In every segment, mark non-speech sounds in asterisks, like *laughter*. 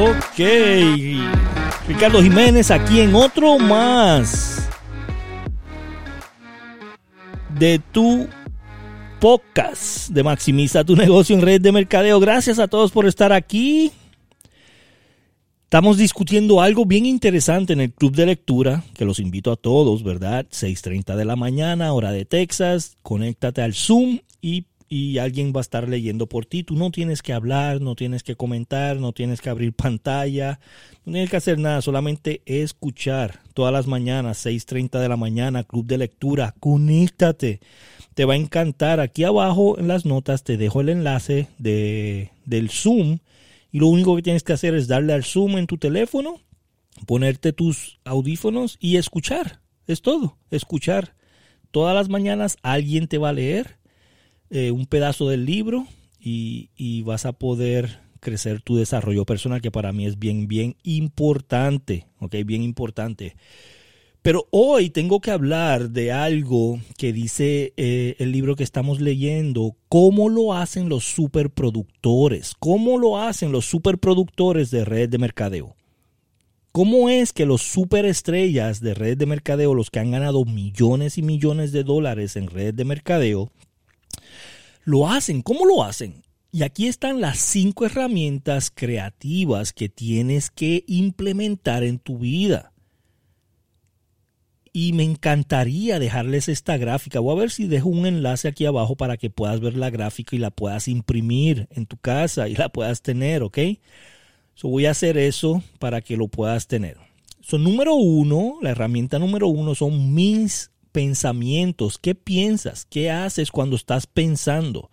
Ok, Ricardo Jiménez aquí en otro más de tu podcast de Maximiza tu negocio en red de mercadeo. Gracias a todos por estar aquí. Estamos discutiendo algo bien interesante en el club de lectura, que los invito a todos, ¿verdad? 6.30 de la mañana, hora de Texas. Conéctate al Zoom y alguien va a estar leyendo por ti. Tú no tienes que hablar, no tienes que comentar, no tienes que abrir *laughs* pantalla, no tienes que hacer nada, solamente escuchar todas las mañanas, 6.30 de la mañana, club de lectura, conéctate. Te va a encantar. Aquí abajo en las notas te dejo el enlace de, del Zoom y lo único que tienes que hacer es darle al Zoom en tu teléfono, ponerte tus audífonos y escuchar. Es todo, escuchar. Todas las mañanas alguien te va a leer eh, un pedazo del libro y, y, vas a poder crecer tu desarrollo personal, que para mí es bien, bien importante. Bien importante. Pero hoy tengo que hablar de algo que dice eh, el libro que estamos leyendo, cómo lo hacen los superproductores, cómo lo hacen los superproductores de redes de mercadeo. ¿Cómo es que los superestrellas de redes de mercadeo, los que han ganado millones y millones de dólares en redes de mercadeo, lo hacen. ¿Cómo lo hacen? Y aquí están las cinco herramientas creativas que tienes que implementar en tu vida. Y me encantaría dejarles esta gráfica. Voy a ver si dejo un enlace aquí abajo para que puedas ver la gráfica y la puedas imprimir en tu casa y la puedas tener, ¿ok? So voy a hacer eso para que lo puedas tener. So, número uno, la herramienta número uno son mis pensamientos. ¿Qué piensas? ¿Qué haces cuando estás pensando?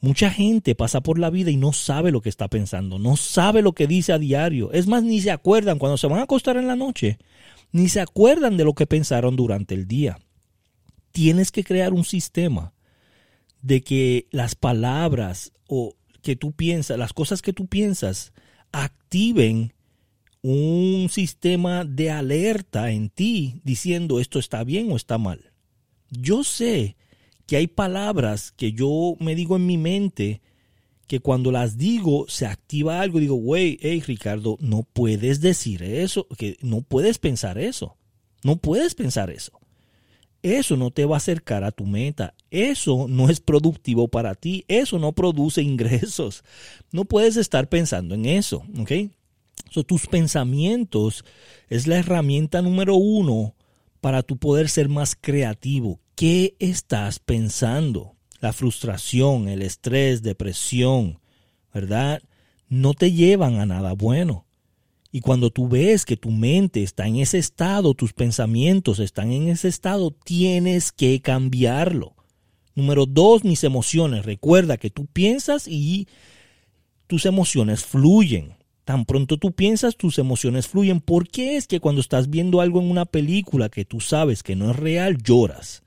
Mucha gente pasa por la vida y no sabe lo que está pensando, no sabe lo que dice a diario. Es más, ni se acuerdan cuando se van a acostar en la noche, ni se acuerdan de lo que pensaron durante el día. Tienes que crear un sistema de que las palabras o que tú piensas, las cosas que tú piensas, activen un sistema de alerta en ti diciendo esto está bien o está mal. Yo sé que hay palabras que yo me digo en mi mente que cuando las digo se activa algo. Digo, güey, hey Ricardo, no puedes decir eso, que no puedes pensar eso. No puedes pensar eso. Eso no te va a acercar a tu meta. Eso no es productivo para ti. Eso no produce *laughs* ingresos. No puedes estar pensando en eso. ¿ok? tus pensamientos es la herramienta número uno para tu poder ser más creativo. ¿Qué estás pensando? La frustración, el estrés, depresión, ¿verdad? No te llevan a nada bueno. Y cuando tú ves que tu mente está en ese estado, tus pensamientos están en ese estado, tienes que cambiarlo. Número dos, mis emociones. Recuerda que tú piensas y tus emociones fluyen. Tan pronto tú piensas, tus emociones fluyen. ¿Por qué es que cuando estás viendo algo en una película que tú sabes que no es real, lloras?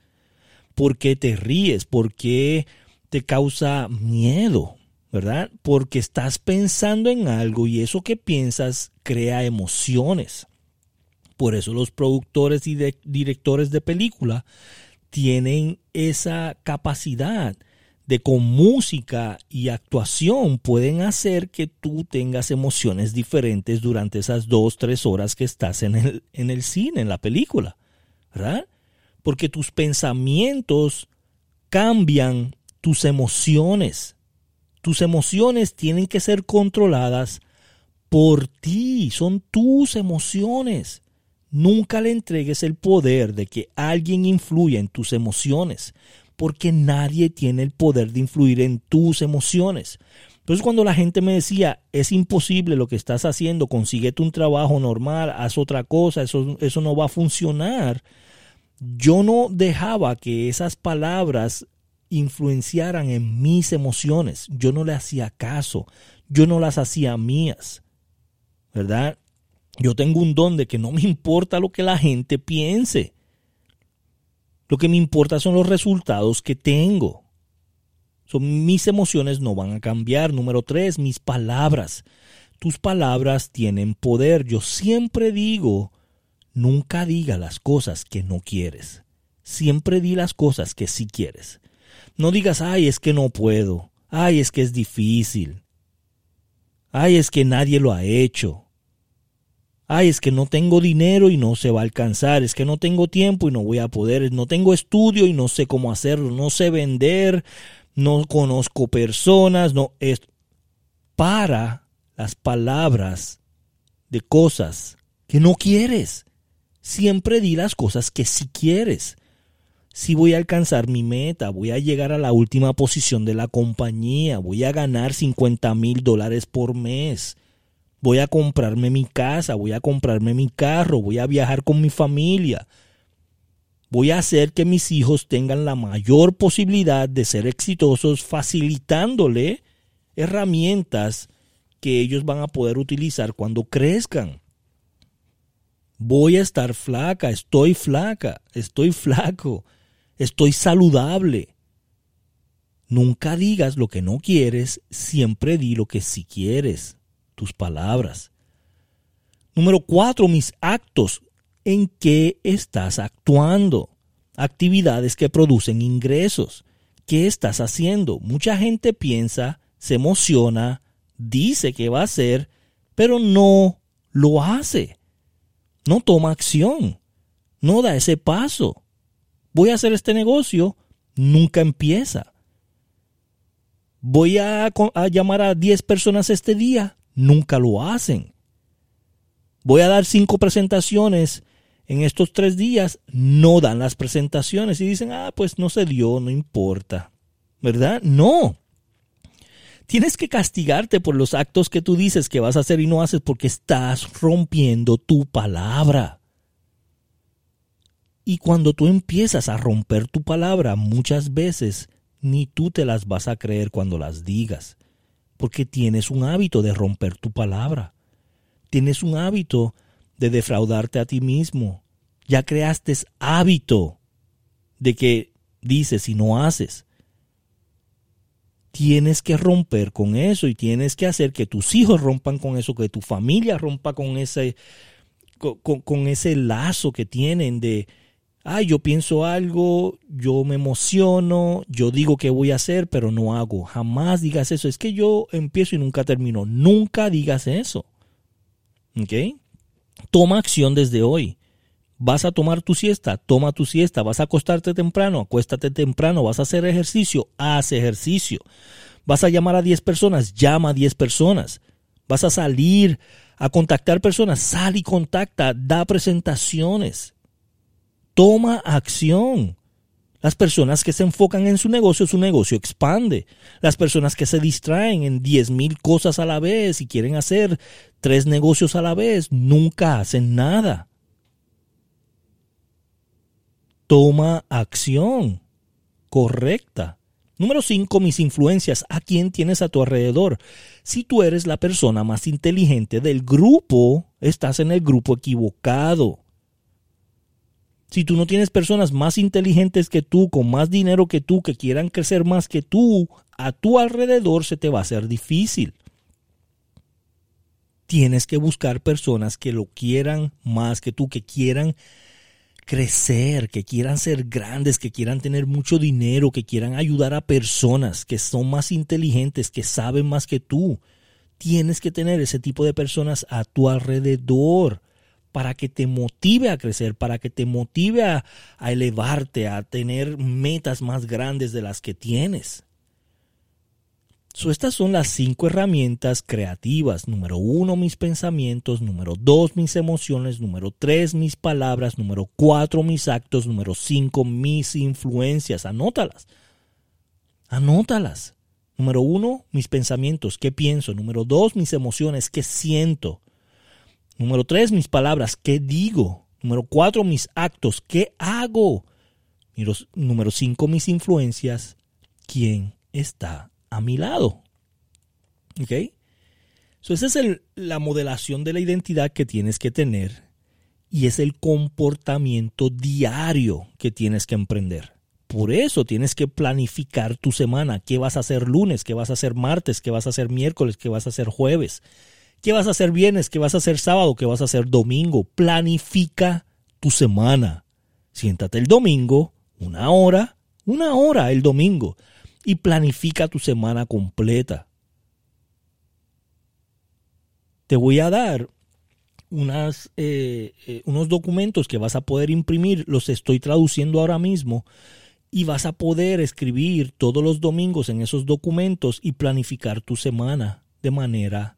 ¿Por qué te ríes? ¿Por qué te causa miedo? ¿Verdad? Porque estás pensando en algo y eso que piensas crea emociones. Por eso los productores y directores de película tienen esa capacidad de con música y actuación pueden hacer que tú tengas emociones diferentes durante esas dos, tres horas que estás en el, en el cine, en la película, ¿verdad? Porque tus pensamientos cambian tus emociones. Tus emociones tienen que ser controladas por ti, son tus emociones. Nunca le entregues el poder de que alguien influya en tus emociones, porque nadie tiene el poder de influir en tus emociones. Entonces cuando la gente me decía, es imposible lo que estás haciendo, consíguete un trabajo normal, haz otra cosa, eso, eso no va a funcionar, yo no dejaba que esas palabras influenciaran en mis emociones, yo no le hacía caso, yo no las hacía mías, ¿verdad? Yo tengo un don de que no me importa lo que la gente piense. Lo que me importa son los resultados que tengo. Mis emociones no van a cambiar. Número tres, mis palabras. Tus palabras tienen poder. Yo siempre digo, nunca diga las cosas que no quieres. Siempre di las cosas que sí quieres. No digas, ay, es que no puedo. Ay, es que es difícil. Ay, es que nadie lo ha hecho. Ay, es que no tengo dinero y no se va a alcanzar. Es que no tengo tiempo y no voy a poder. No tengo estudio y no sé cómo hacerlo. No sé vender. No conozco personas. No es para las palabras de cosas que no quieres. Siempre di las cosas que sí quieres. Si voy a alcanzar mi meta, voy a llegar a la última posición de la compañía, voy a ganar 50 mil dólares por mes, voy a comprarme mi casa, voy a comprarme mi carro, voy a viajar con mi familia, voy a hacer que mis hijos tengan la mayor posibilidad de ser exitosos facilitándole herramientas que ellos van a poder utilizar cuando crezcan. Voy a estar flaca, estoy flaca, estoy flaco, estoy saludable. Nunca digas lo que no quieres, siempre di lo que sí quieres, tus palabras. Número cuatro, mis actos. ¿En qué estás actuando? Actividades que producen ingresos. ¿Qué estás haciendo? Mucha gente piensa, se emociona, dice que va a hacer, pero no lo hace. No toma acción. No da ese paso. Voy a hacer este negocio, nunca empieza. Voy a, llamar a 10 personas este día, nunca lo hacen. Voy a dar cinco presentaciones en estos tres días, no dan las presentaciones y dicen, ah, pues no se dio, no importa. ¿Verdad? No. Tienes que castigarte por los actos que tú dices que vas a hacer y no haces porque estás rompiendo tu palabra. Y cuando tú empiezas a romper tu palabra, muchas veces ni tú te las vas a creer cuando las digas, porque tienes un hábito de romper tu palabra. Tienes un hábito de defraudarte a ti mismo. Ya creaste hábito de que dices y no haces tienes que romper con eso y tienes que hacer que tus hijos rompan con eso, que tu familia rompa con ese, con, ese lazo que tienen de, ay, yo pienso algo, yo me emociono, yo digo que voy a hacer, pero no hago. Jamás digas eso. Es que yo empiezo y nunca termino. Nunca digas eso. ¿Ok? Toma acción desde hoy. Vas a tomar tu siesta, toma tu siesta. Vas a acostarte temprano, acuéstate temprano. Vas a hacer ejercicio, haz ejercicio. Vas a llamar a 10 personas, llama a 10 personas. Vas a salir a contactar personas, sal y contacta, da presentaciones. Toma acción. Las personas que se enfocan en su negocio, su negocio expande. Las personas que se distraen en 10 mil cosas a la vez y quieren hacer tres negocios a la vez, nunca hacen nada toma acción correcta. Número 5. Mis influencias. ¿A quién tienes a tu alrededor? Si tú eres la persona más inteligente del grupo, estás en el grupo equivocado. Si tú no tienes personas más inteligentes que tú, con más dinero que tú, que quieran crecer más que tú, a tu alrededor se te va a hacer difícil. Tienes que buscar personas que lo quieran más que tú, que quieran crecer, que quieran ser grandes, que quieran tener mucho dinero, que quieran ayudar a personas que son más inteligentes, que saben más que tú. Tienes que tener ese tipo de personas a tu alrededor para que te motive a crecer, para que te motive a, elevarte, a tener metas más grandes de las que tienes estas son las cinco herramientas creativas. Número uno, mis pensamientos. Número dos, mis emociones. Número tres, mis palabras. Número cuatro, mis actos. Número cinco, mis influencias. Anótalas. Anótalas. Número uno, mis pensamientos. ¿Qué pienso? Número dos, mis emociones. ¿Qué siento? Número tres, mis palabras. ¿Qué digo? Número cuatro, mis actos. ¿Qué hago? Número cinco, mis influencias. ¿Quién está a mi lado. ¿Ok? esa es la modelación de la identidad que tienes que tener y es el comportamiento diario que tienes que emprender. Por eso tienes que planificar tu semana. ¿Qué vas a hacer lunes? ¿Qué vas a hacer martes? ¿Qué vas a hacer miércoles? ¿Qué vas a hacer jueves? ¿Qué vas a hacer viernes? ¿Qué vas a hacer sábado? ¿Qué vas a hacer domingo? Planifica tu semana. Siéntate el domingo, una hora, una hora el domingo, y planifica tu semana completa. Te voy a dar unas, eh, eh, unos documentos que vas a poder imprimir, los estoy traduciendo ahora mismo, y vas a poder escribir todos los domingos en esos documentos y planificar tu semana de manera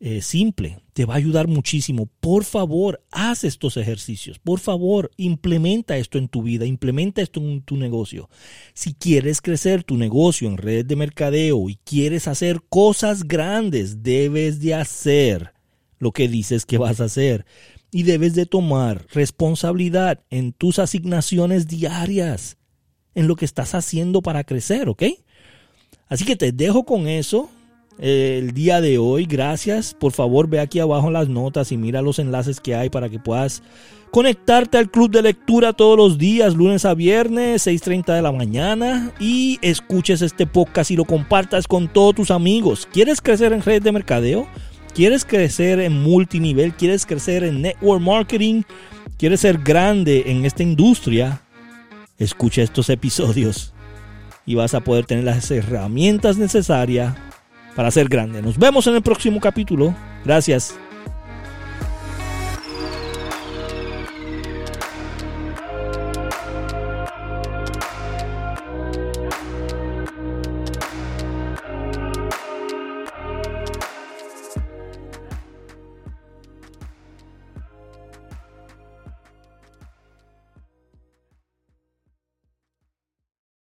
eh, simple. Te va a ayudar muchísimo. Por favor, haz estos ejercicios. Por favor, implementa esto en tu vida, implementa esto en tu negocio. Si quieres crecer tu negocio en redes de mercadeo y quieres hacer cosas grandes, debes de hacer lo que dices que vas a hacer. Y debes de tomar responsabilidad en tus asignaciones diarias, en lo que estás haciendo para crecer, ¿ok? Así que te dejo con eso el día de hoy. Gracias. Por favor, ve aquí abajo las notas y mira los enlaces que hay para que puedas conectarte al club de lectura todos los días, lunes a viernes, 6.30 de la mañana, y escuches este podcast y lo compartas con todos tus amigos. ¿Quieres crecer en redes de mercadeo? ¿Quieres crecer en multinivel? ¿Quieres crecer en network marketing? ¿Quieres ser grande en esta industria? Escucha estos episodios y vas a poder tener las herramientas necesarias para ser grande. Nos vemos en el próximo capítulo. Gracias.